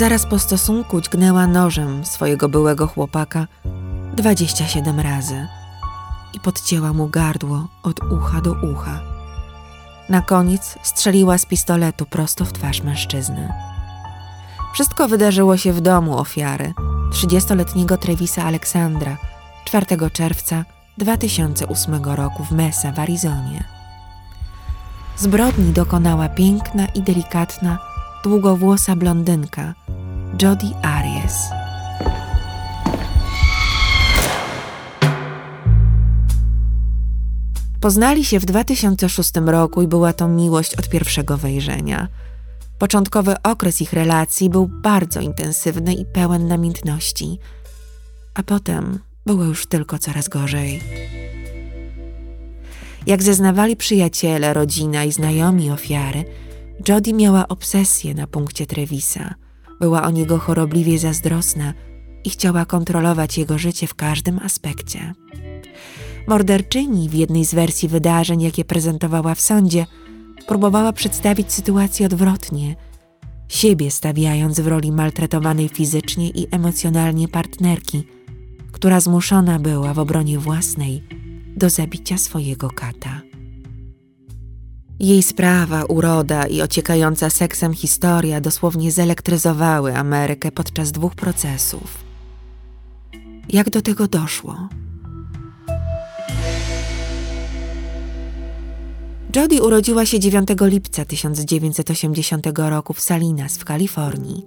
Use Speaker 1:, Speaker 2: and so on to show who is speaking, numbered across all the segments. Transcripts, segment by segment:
Speaker 1: Zaraz po stosunku dźgnęła nożem swojego byłego chłopaka 27 razy i podcięła mu gardło od ucha do ucha. Na koniec strzeliła z pistoletu prosto w twarz mężczyzny. Wszystko wydarzyło się w domu ofiary, 30-letniego Trevisa Aleksandra, 4 czerwca 2008 roku w Mesa w Arizonie. Zbrodni dokonała piękna i delikatna, długowłosa blondynka Jodi Aries. Poznali się w 2006 roku i była to miłość od pierwszego wejrzenia. Początkowy okres ich relacji był bardzo intensywny i pełen namiętności, a potem było już tylko coraz gorzej. Jak zeznawali przyjaciele, rodzina i znajomi ofiary, Jodie miała obsesję na punkcie Trevisa. Była o niego chorobliwie zazdrosna i chciała kontrolować jego życie w każdym aspekcie. Morderczyni w jednej z wersji wydarzeń, jakie prezentowała w sądzie, próbowała przedstawić sytuację odwrotnie, siebie stawiając w roli maltretowanej fizycznie i emocjonalnie partnerki, która zmuszona była w obronie własnej do zabicia swojego kata. Jej sprawa, uroda i ociekająca seksem historia dosłownie zelektryzowały Amerykę podczas dwóch procesów. Jak do tego doszło? Jodie urodziła się 9 lipca 1980 roku w Salinas w Kalifornii.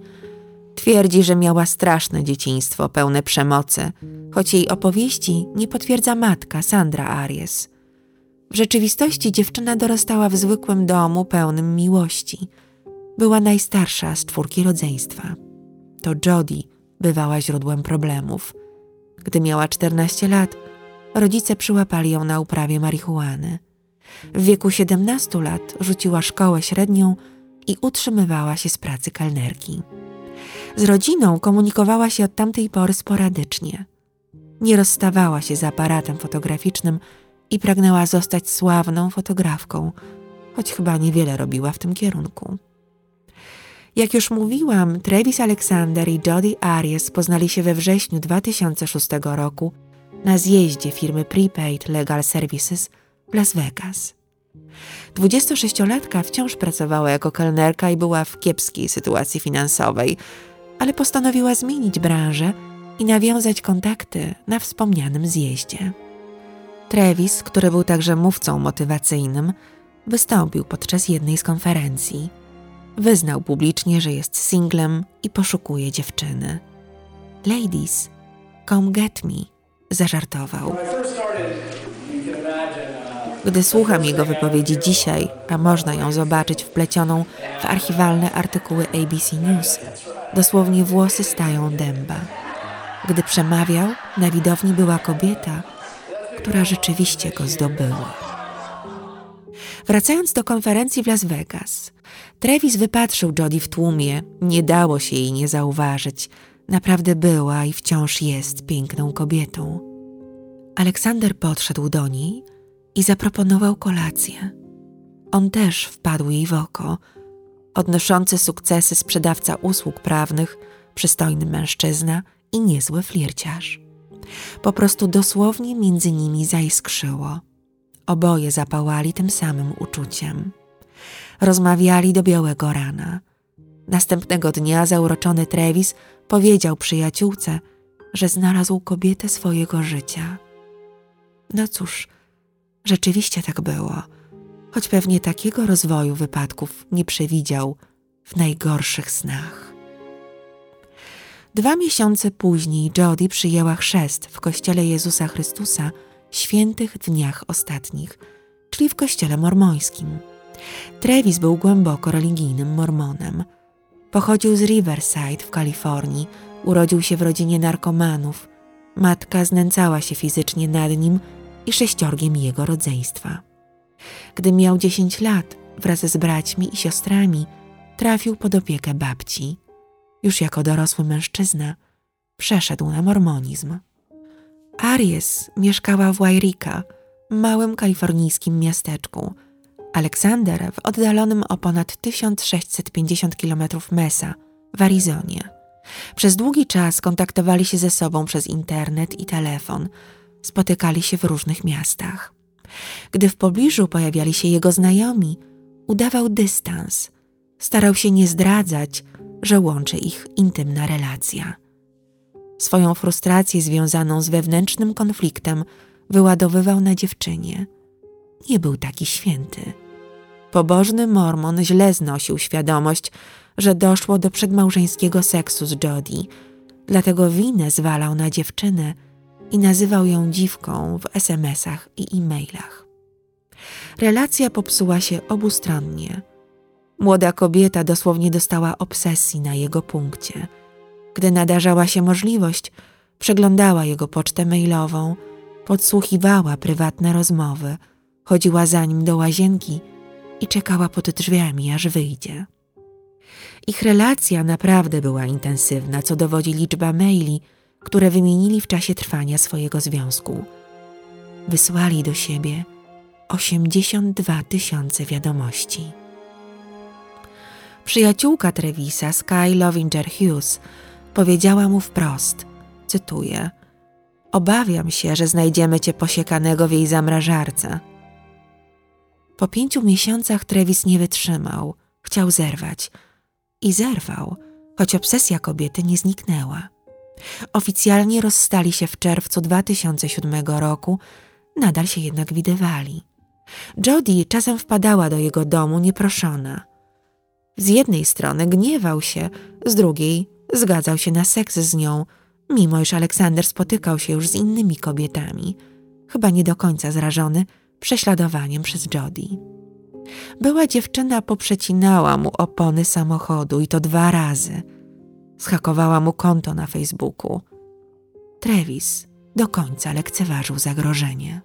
Speaker 1: Twierdzi, że miała straszne dzieciństwo pełne przemocy, choć jej opowieści nie potwierdza matka Sandra Aries. W rzeczywistości dziewczyna dorastała w zwykłym domu pełnym miłości. Była najstarsza z czwórki rodzeństwa. To Jodie bywała źródłem problemów. Gdy miała 14 lat, rodzice przyłapali ją na uprawie marihuany. W wieku 17 lat rzuciła szkołę średnią i utrzymywała się z pracy kelnerki. Z rodziną komunikowała się od tamtej pory sporadycznie. Nie rozstawała się z aparatem fotograficznym i pragnęła zostać sławną fotografką, choć chyba niewiele robiła w tym kierunku. Jak już mówiłam, Travis Alexander i Jodie Aries poznali się we wrześniu 2006 roku na zjeździe firmy Prepaid Legal Services w Las Vegas. 26-latka wciąż pracowała jako kelnerka i była w kiepskiej sytuacji finansowej, ale postanowiła zmienić branżę i nawiązać kontakty na wspomnianym zjeździe. Travis, który był także mówcą motywacyjnym, wystąpił podczas jednej z konferencji. Wyznał publicznie, że jest singlem i poszukuje dziewczyny. Ladies, come get me, zażartował. Gdy słucham jego wypowiedzi dzisiaj, a można ją zobaczyć wplecioną w archiwalne artykuły ABC News, dosłownie włosy stają dęba. Gdy przemawiał, na widowni była kobieta, która rzeczywiście go zdobyła. Wracając do konferencji w Las Vegas, Travis wypatrzył Jodie w tłumie. Nie dało się jej nie zauważyć. Naprawdę była i wciąż jest piękną kobietą. Aleksander podszedł do niej i zaproponował kolację. On też wpadł jej w oko. Odnoszący sukcesy sprzedawca usług prawnych, przystojny mężczyzna i niezły flirciarz. Po prostu dosłownie między nimi zaiskrzyło. Oboje zapałali tym samym uczuciem. Rozmawiali do białego rana. Następnego dnia zauroczony Travis powiedział przyjaciółce, że znalazł kobietę swojego życia. No cóż, rzeczywiście tak było, choć pewnie takiego rozwoju wypadków nie przewidział w najgorszych snach. Dwa miesiące później Jody przyjęła chrzest w kościele Jezusa Chrystusa Świętych Dniach Ostatnich, czyli w kościele mormońskim. Travis był głęboko religijnym mormonem. Pochodził z Riverside w Kalifornii, urodził się w rodzinie narkomanów. Matka znęcała się fizycznie nad nim i sześciorgiem jego rodzeństwa. Gdy miał dziesięć lat, wraz z braćmi i siostrami, trafił pod opiekę babci. Już jako dorosły mężczyzna przeszedł na mormonizm. Aries mieszkała w Wairika, małym kalifornijskim miasteczku. Aleksander w oddalonym o ponad 1650 km Mesa, w Arizonie. Przez długi czas kontaktowali się ze sobą przez internet i telefon. Spotykali się w różnych miastach. Gdy w pobliżu pojawiali się jego znajomi, udawał dystans. Starał się nie zdradzać, że łączy ich intymna relacja. Swoją frustrację związaną z wewnętrznym konfliktem wyładowywał na dziewczynie. Nie był taki święty. Pobożny mormon źle znosił świadomość, że doszło do przedmałżeńskiego seksu z Jodie, dlatego winę zwalał na dziewczynę i nazywał ją dziwką w SMS-ach i e-mailach. Relacja popsuła się obustronnie. Młoda kobieta dosłownie dostała obsesji na jego punkcie. Gdy nadarzała się możliwość, przeglądała jego pocztę mailową, podsłuchiwała prywatne rozmowy, chodziła za nim do łazienki i czekała pod drzwiami, aż wyjdzie. Ich relacja naprawdę była intensywna, co dowodzi liczba maili, które wymienili w czasie trwania swojego związku. Wysłali do siebie 82 tysiące wiadomości. Przyjaciółka Trevisa, Sky Lovinger Hughes, powiedziała mu wprost, cytuję, Obawiam się, że znajdziemy cię posiekanego w jej zamrażarce. Po pięciu miesiącach Trevis nie wytrzymał, chciał zerwać. I zerwał, choć obsesja kobiety nie zniknęła. Oficjalnie rozstali się w czerwcu 2007 roku, nadal się jednak widywali. Jodie czasem wpadała do jego domu nieproszona. Z jednej strony gniewał się, z drugiej zgadzał się na seks z nią, mimo iż Aleksander spotykał się już z innymi kobietami, chyba nie do końca zrażony prześladowaniem przez Jodie. Była dziewczyna poprzecinała mu opony samochodu i to dwa razy. Schakowała mu konto na Facebooku. Travis do końca lekceważył zagrożenie.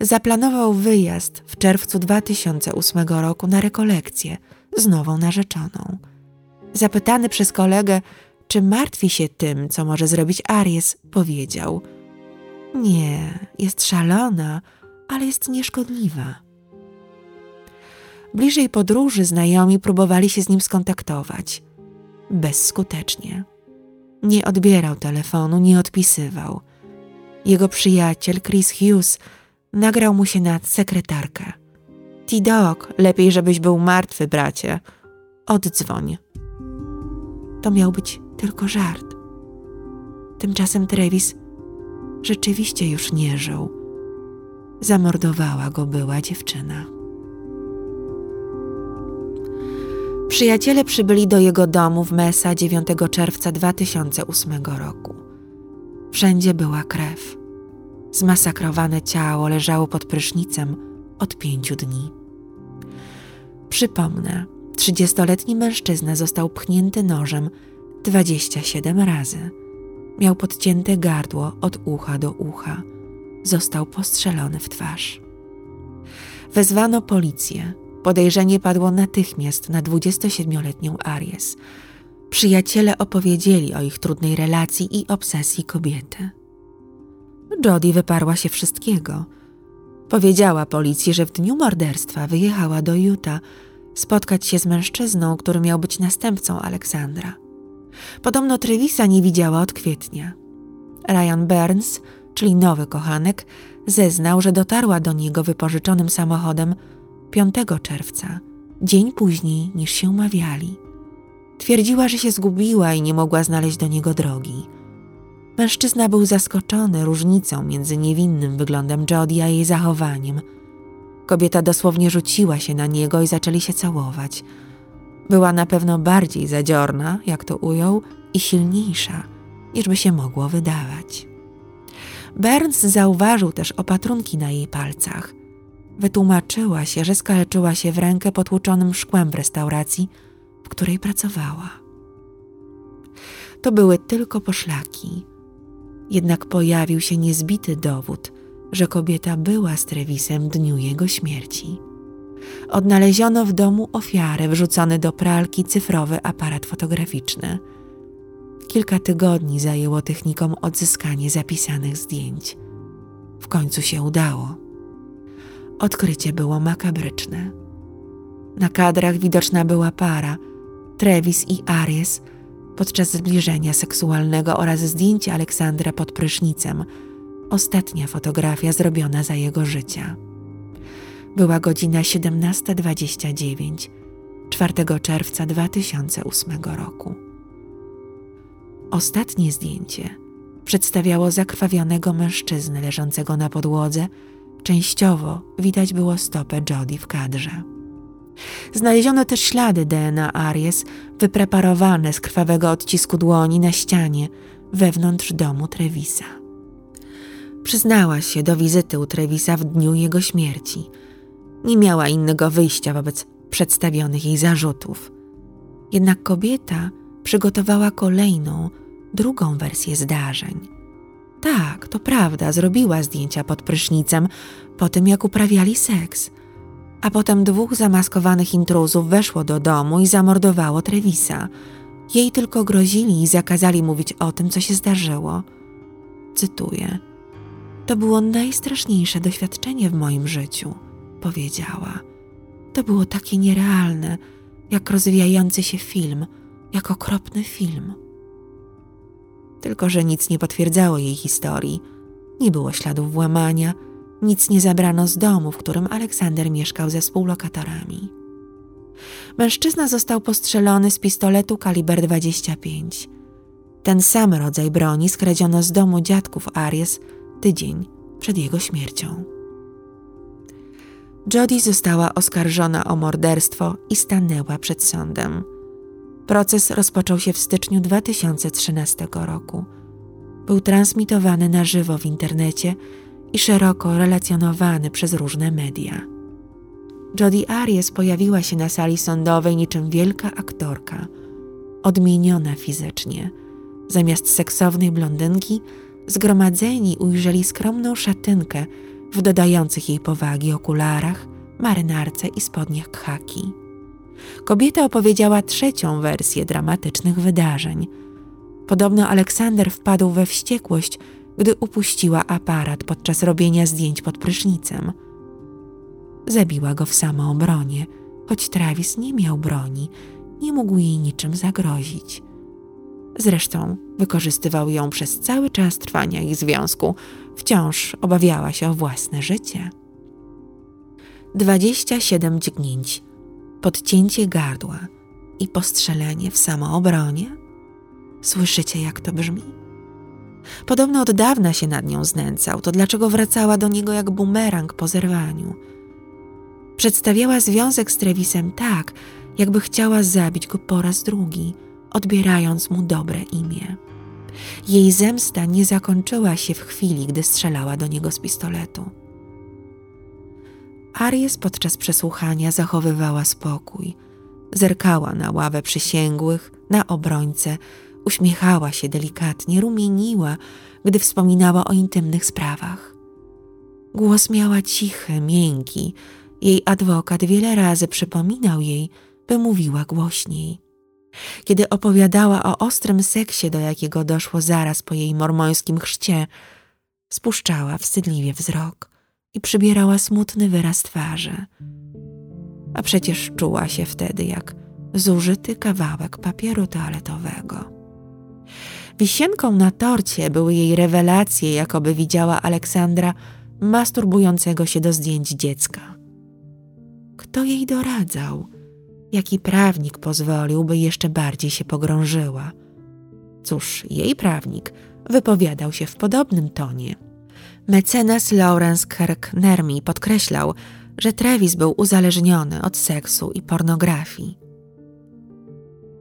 Speaker 1: Zaplanował wyjazd w czerwcu 2008 roku na rekolekcję z nową narzeczoną. Zapytany przez kolegę, czy martwi się tym, co może zrobić Aries, powiedział: Nie, jest szalona, ale jest nieszkodliwa. Bliżej podróży znajomi próbowali się z nim skontaktować. Bezskutecznie. Nie odbierał telefonu, nie odpisywał. Jego przyjaciel Chris Hughes nagrał mu się na sekretarkę. T-Dog, lepiej żebyś był martwy, bracie. Oddzwoń. To miał być tylko żart. Tymczasem Travis rzeczywiście już nie żył. Zamordowała go była dziewczyna. Przyjaciele przybyli do jego domu w Mesa 9 czerwca 2008 roku. Wszędzie była krew. Zmasakrowane ciało leżało pod prysznicem od pięciu dni. Przypomnę, trzydziestoletni mężczyzna został pchnięty nożem 27 razy. Miał podcięte gardło od ucha do ucha. Został postrzelony w twarz. Wezwano policję. Podejrzenie padło natychmiast na 27-letnią Aries. Przyjaciele opowiedzieli o ich trudnej relacji i obsesji kobiety. Jodie wyparła się wszystkiego. Powiedziała policji, że w dniu morderstwa wyjechała do Utah spotkać się z mężczyzną, który miał być następcą Aleksandra. Podobno Trevisa nie widziała od kwietnia. Ryan Burns, czyli nowy kochanek, zeznał, że dotarła do niego wypożyczonym samochodem 5 czerwca, dzień później niż się umawiali. Twierdziła, że się zgubiła i nie mogła znaleźć do niego drogi. Mężczyzna był zaskoczony różnicą między niewinnym wyglądem Jodie a jej zachowaniem. Kobieta dosłownie rzuciła się na niego i zaczęli się całować – była na pewno bardziej zadziorna, jak to ujął, i silniejsza, niż by się mogło wydawać. Burns zauważył też opatrunki na jej palcach. Wytłumaczyła się, że skaleczyła się w rękę potłuczonym szkłem w restauracji, w której pracowała. To były tylko poszlaki. Jednak pojawił się niezbity dowód, że kobieta była z Trewisem dniu jego śmierci odnaleziono w domu ofiarę wrzucony do pralki cyfrowy aparat fotograficzny. Kilka tygodni zajęło technikom odzyskanie zapisanych zdjęć. W końcu się udało. Odkrycie było makabryczne. Na kadrach widoczna była para, Travis i Aries podczas zbliżenia seksualnego oraz zdjęcie Aleksandra pod prysznicem. Ostatnia fotografia zrobiona za jego życia. Była godzina 17.29 4 czerwca 2008 roku. Ostatnie zdjęcie przedstawiało zakrwawionego mężczyznę leżącego na podłodze. Częściowo widać było stopę Jody w kadrze. Znaleziono też ślady DNA Aries wypreparowane z krwawego odcisku dłoni na ścianie wewnątrz domu Trevisa. Przyznała się do wizyty u Trevisa w dniu jego śmierci. Nie miała innego wyjścia wobec przedstawionych jej zarzutów. Jednak kobieta przygotowała kolejną, drugą wersję zdarzeń. Tak, to prawda, zrobiła zdjęcia pod prysznicem po tym, jak uprawiali seks. A potem dwóch zamaskowanych intruzów weszło do domu i zamordowało Trevisa. Jej tylko grozili i zakazali mówić o tym, co się zdarzyło. Cytuję. To było najstraszniejsze doświadczenie w moim życiu, powiedziała. To było takie nierealne, jak rozwijający się film, jak okropny film. Tylko, że nic nie potwierdzało jej historii. Nie było śladów włamania, nic nie zabrano z domu, w którym Aleksander mieszkał ze współlokatorami. Mężczyzna został postrzelony z pistoletu kaliber 25. Ten sam rodzaj broni skradziono z domu dziadków Aries tydzień przed jego śmiercią. Jody została oskarżona o morderstwo i stanęła przed sądem. Proces rozpoczął się w styczniu 2013 roku. Był transmitowany na żywo w internecie i szeroko relacjonowany przez różne media. Jody Aries pojawiła się na sali sądowej niczym wielka aktorka, odmieniona fizycznie. Zamiast seksownej blondynki, zgromadzeni ujrzeli skromną szatynkę w dodających jej powagi okularach, marynarce i spodniach khaki. Kobieta opowiedziała trzecią wersję dramatycznych wydarzeń. Podobno Aleksander wpadł we wściekłość, gdy upuściła aparat podczas robienia zdjęć pod prysznicem. Zabiła go w samoobronie, choć Travis nie miał broni, nie mógł jej niczym zagrozić. Zresztą wykorzystywał ją przez cały czas trwania ich związku, wciąż obawiała się o własne życie. 27 dźgnięć, podcięcie gardła i postrzelenie w samoobronie? Słyszycie, jak to brzmi? Podobno od dawna się nad nią znęcał, to dlaczego wracała do niego jak bumerang po zerwaniu? Przedstawiała związek z Trevisem tak, jakby chciała zabić go po raz drugi, odbierając mu dobre imię. Jej zemsta nie zakończyła się w chwili, gdy strzelała do niego z pistoletu. Aries podczas przesłuchania zachowywała spokój. Zerkała na ławę przysięgłych, na obrońcę, uśmiechała się delikatnie, rumieniła, gdy wspominała o intymnych sprawach. Głos miała cichy, miękki. Jej adwokat wiele razy przypominał jej, by mówiła głośniej. Kiedy opowiadała o ostrym seksie, do jakiego doszło zaraz po jej mormońskim chrzcie, spuszczała wstydliwie wzrok i przybierała smutny wyraz twarzy. A przecież czuła się wtedy jak zużyty kawałek papieru toaletowego. Wisienką na torcie były jej rewelacje, jakoby widziała Aleksandra masturbującego się do zdjęć dziecka. Kto jej doradzał? Jaki prawnik pozwolił, by jeszcze bardziej się pogrążyła? Cóż, jej prawnik wypowiadał się w podobnym tonie. Mecenas Lawrence Kirk-Nermi podkreślał, że Travis był uzależniony od seksu i pornografii.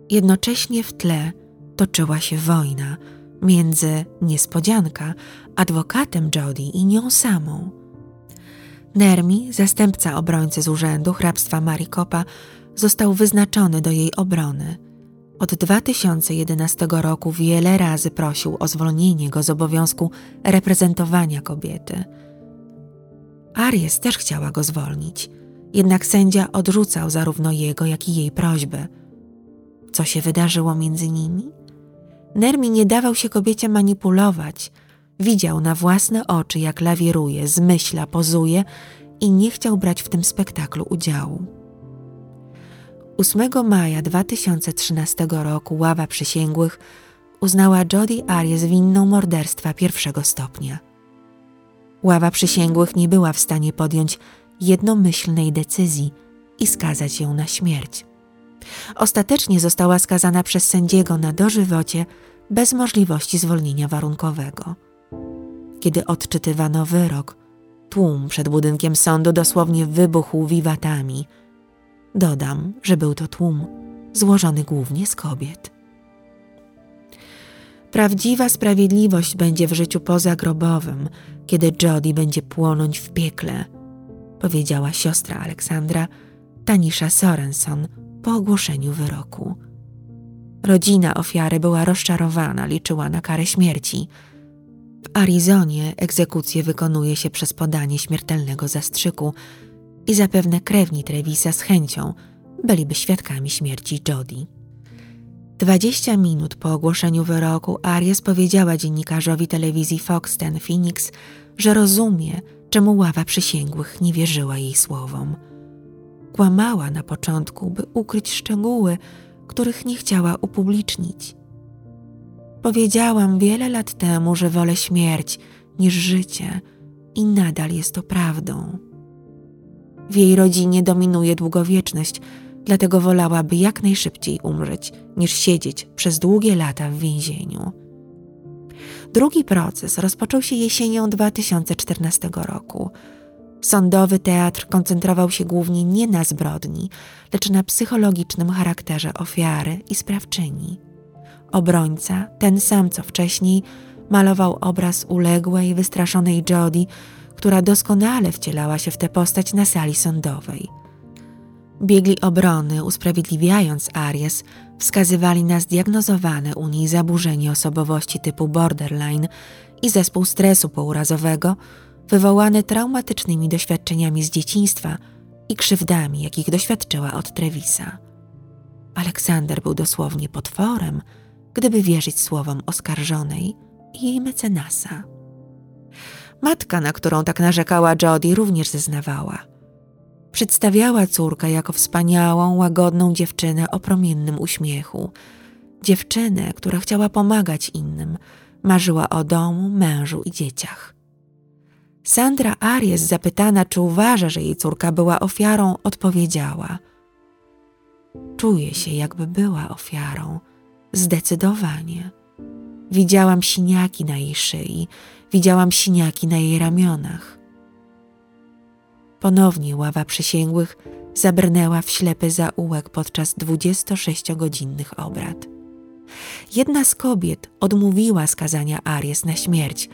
Speaker 1: Jednocześnie w tle toczyła się wojna między niespodzianka, adwokatem Jody i nią samą. Nermi, zastępca obrońcy z urzędu hrabstwa Marikopa, został wyznaczony do jej obrony. Od 2011 roku wiele razy prosił o zwolnienie go z obowiązku reprezentowania kobiety. Aries też chciała go zwolnić, jednak sędzia odrzucał zarówno jego, jak i jej prośbę. Co się wydarzyło między nimi? Nermi nie dawał się kobiecie manipulować. Widział na własne oczy, jak lawiruje, zmyśla, pozuje i nie chciał brać w tym spektaklu udziału. 8 maja 2013 roku ława przysięgłych uznała Jodi Arias winną morderstwa pierwszego stopnia. Ława przysięgłych nie była w stanie podjąć jednomyślnej decyzji i skazać ją na śmierć. Ostatecznie została skazana przez sędziego na dożywocie bez możliwości zwolnienia warunkowego. Kiedy odczytywano wyrok, tłum przed budynkiem sądu dosłownie wybuchł wiwatami. Dodam, że był to tłum złożony głównie z kobiet. Prawdziwa sprawiedliwość będzie w życiu pozagrobowym, kiedy Jody będzie płonąć w piekle, powiedziała siostra Aleksandra, Tanisza Sorenson, po ogłoszeniu wyroku. Rodzina ofiary była rozczarowana, liczyła na karę śmierci. W Arizonie egzekucję wykonuje się przez podanie śmiertelnego zastrzyku i zapewne krewni Trevisa z chęcią byliby świadkami śmierci Jody. Dwadzieścia minut po ogłoszeniu wyroku Arias powiedziała dziennikarzowi telewizji Fox ten Phoenix, że rozumie, czemu ława przysięgłych nie wierzyła jej słowom. Kłamała na początku, by ukryć szczegóły, których nie chciała upublicznić. Powiedziałam wiele lat temu, że wolę śmierć niż życie, i nadal jest to prawdą. W jej rodzinie dominuje długowieczność, dlatego wolałaby jak najszybciej umrzeć, niż siedzieć przez długie lata w więzieniu. Drugi proces rozpoczął się jesienią 2014 roku. Sądowy teatr koncentrował się głównie nie na zbrodni, lecz na psychologicznym charakterze ofiary i sprawczyni. Obrońca, ten sam co wcześniej, malował obraz uległej, wystraszonej Jody, która doskonale wcielała się w tę postać na sali sądowej. Biegli obrony, usprawiedliwiając Aries, wskazywali na zdiagnozowane u niej zaburzenie osobowości typu borderline i zespół stresu pourazowego, wywołany traumatycznymi doświadczeniami z dzieciństwa i krzywdami, jakich doświadczyła od Trevisa. Aleksander był dosłownie potworem, gdyby wierzyć słowom oskarżonej i jej mecenasa. Matka, na którą tak narzekała Jody, również zeznawała. Przedstawiała córkę jako wspaniałą, łagodną dziewczynę o promiennym uśmiechu. Dziewczynę, która chciała pomagać innym, marzyła o domu, mężu i dzieciach. Sandra Aries, zapytana, czy uważa, że jej córka była ofiarą, odpowiedziała: Czuję się, jakby była ofiarą. Zdecydowanie. Widziałam siniaki na jej szyi, widziałam siniaki na jej ramionach. Ponownie ława przysięgłych zabrnęła w ślepy zaułek podczas 26-godzinnych obrad. Jedna z kobiet odmówiła skazania Aries na śmierć.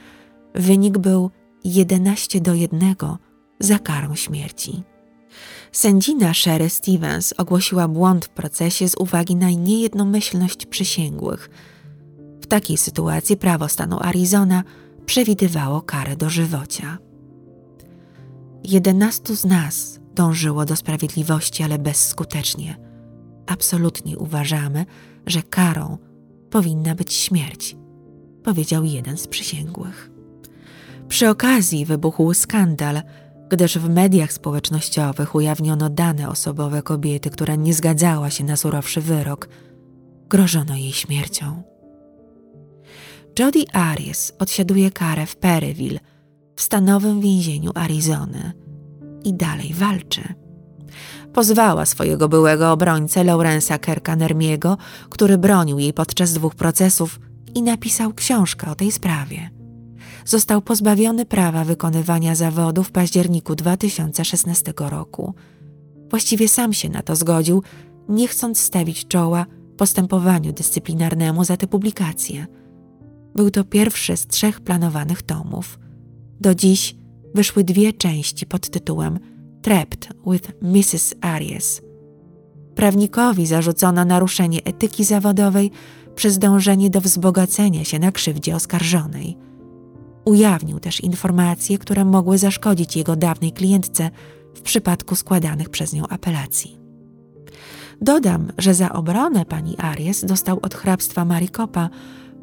Speaker 1: Wynik był 11 do 1 za karą śmierci. Sędzina Sherry Stevens ogłosiła błąd w procesie z uwagi na niejednomyślność przysięgłych. W takiej sytuacji prawo stanu Arizona przewidywało karę dożywocia. Jedenastu z nas dążyło do sprawiedliwości, ale bezskutecznie. Absolutnie uważamy, że karą powinna być śmierć, powiedział jeden z przysięgłych. Przy okazji wybuchł skandal, gdyż w mediach społecznościowych ujawniono dane osobowe kobiety, która nie zgadzała się na surowszy wyrok. Grożono jej śmiercią. Jody Arias odsiaduje karę w Perryville, w stanowym więzieniu Arizony i dalej walczy. Pozwała swojego byłego obrońcę Laurensa Kerkanermiego, który bronił jej podczas dwóch procesów i napisał książkę o tej sprawie. Został pozbawiony prawa wykonywania zawodu w październiku 2016 roku. Właściwie sam się na to zgodził, nie chcąc stawić czoła postępowaniu dyscyplinarnemu za tę publikację. Był to pierwszy z trzech planowanych tomów – do dziś wyszły dwie części pod tytułem Trapped with Mrs. Arias. Prawnikowi zarzucono naruszenie etyki zawodowej przez dążenie do wzbogacenia się na krzywdzie oskarżonej. Ujawnił też informacje, które mogły zaszkodzić jego dawnej klientce w przypadku składanych przez nią apelacji. Dodam, że za obronę pani Aries dostał od hrabstwa Marikopa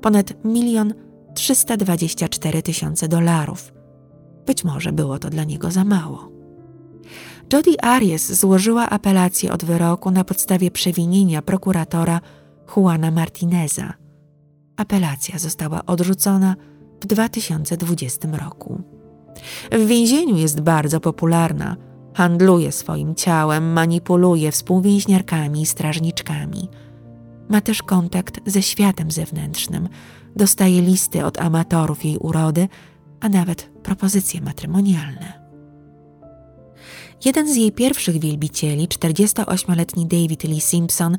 Speaker 1: ponad milion 324 tysiące dolarów, być może było to dla niego za mało. Jodi Arias złożyła apelację od wyroku na podstawie przewinienia prokuratora Juana Martineza. Apelacja została odrzucona w 2020 roku. W więzieniu jest bardzo popularna. Handluje swoim ciałem, manipuluje współwięźniarkami i strażniczkami. Ma też kontakt ze światem zewnętrznym, dostaje listy od amatorów jej urody, a nawet propozycje matrymonialne. Jeden z jej pierwszych wielbicieli, 48-letni David Lee Simpson,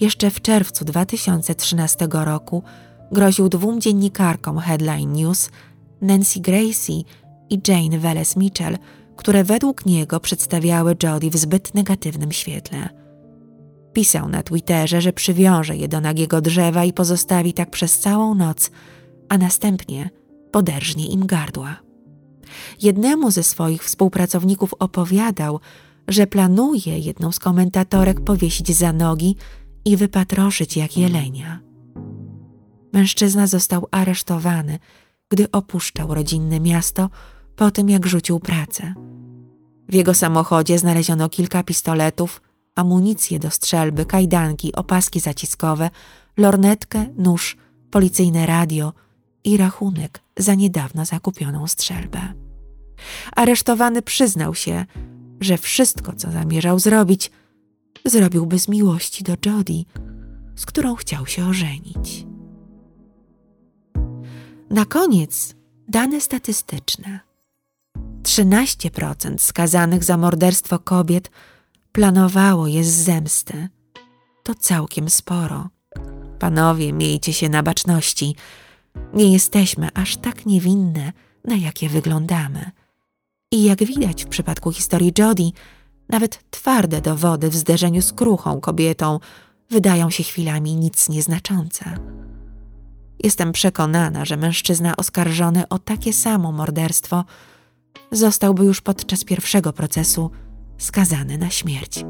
Speaker 1: jeszcze w czerwcu 2013 roku groził dwóm dziennikarkom Headline News, Nancy Gracie i Jane Veles Mitchell, które według niego przedstawiały Jodie w zbyt negatywnym świetle. Pisał na Twitterze, że przywiąże je do nagiego drzewa i pozostawi tak przez całą noc, a następnie poderżnie im gardła. Jednemu ze swoich współpracowników opowiadał, że planuje jedną z komentatorek powiesić za nogi i wypatroszyć jak jelenia. Mężczyzna został aresztowany, gdy opuszczał rodzinne miasto po tym, jak rzucił pracę. W jego samochodzie znaleziono kilka pistoletów, amunicję do strzelby, kajdanki, opaski zaciskowe, lornetkę, nóż, policyjne radio i rachunek za niedawno zakupioną strzelbę. Aresztowany przyznał się, że wszystko, co zamierzał zrobić, zrobiłby z miłości do Jodie, z którą chciał się ożenić. Na koniec dane statystyczne. 13% skazanych za morderstwo kobiet planowało je z zemsty. To całkiem sporo. Panowie, miejcie się na baczności. Nie jesteśmy aż tak niewinne, na jakie wyglądamy. I jak widać w przypadku historii Jodie, nawet twarde dowody w zderzeniu z kruchą kobietą wydają się chwilami nic nieznaczące. Jestem przekonana, że mężczyzna oskarżony o takie samo morderstwo zostałby już podczas pierwszego procesu skazany na śmierć.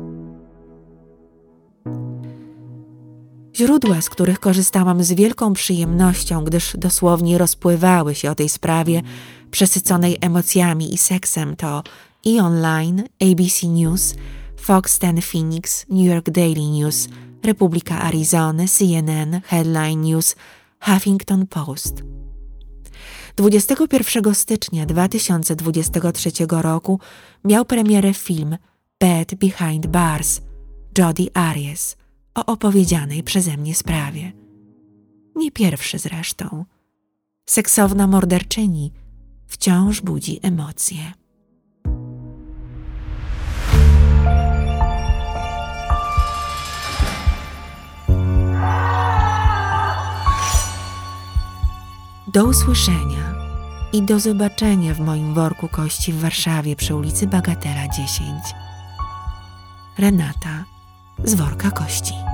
Speaker 1: Źródła, z których korzystałam z wielką przyjemnością, gdyż dosłownie rozpływały się o tej sprawie, przesyconej emocjami i seksem, to e Online, ABC News, Fox 10 Phoenix, New York Daily News, Republika Arizony, CNN, Headline News, Huffington Post. 21 stycznia 2023 roku miał premierę film Bad Behind Bars Jodi Arias o opowiedzianej przeze mnie sprawie. Nie pierwszy zresztą. Seksowna morderczyni wciąż budzi emocje. Do usłyszenia i do zobaczenia w moim worku kości w Warszawie przy ulicy Bagatela 10. Renata z worka kości.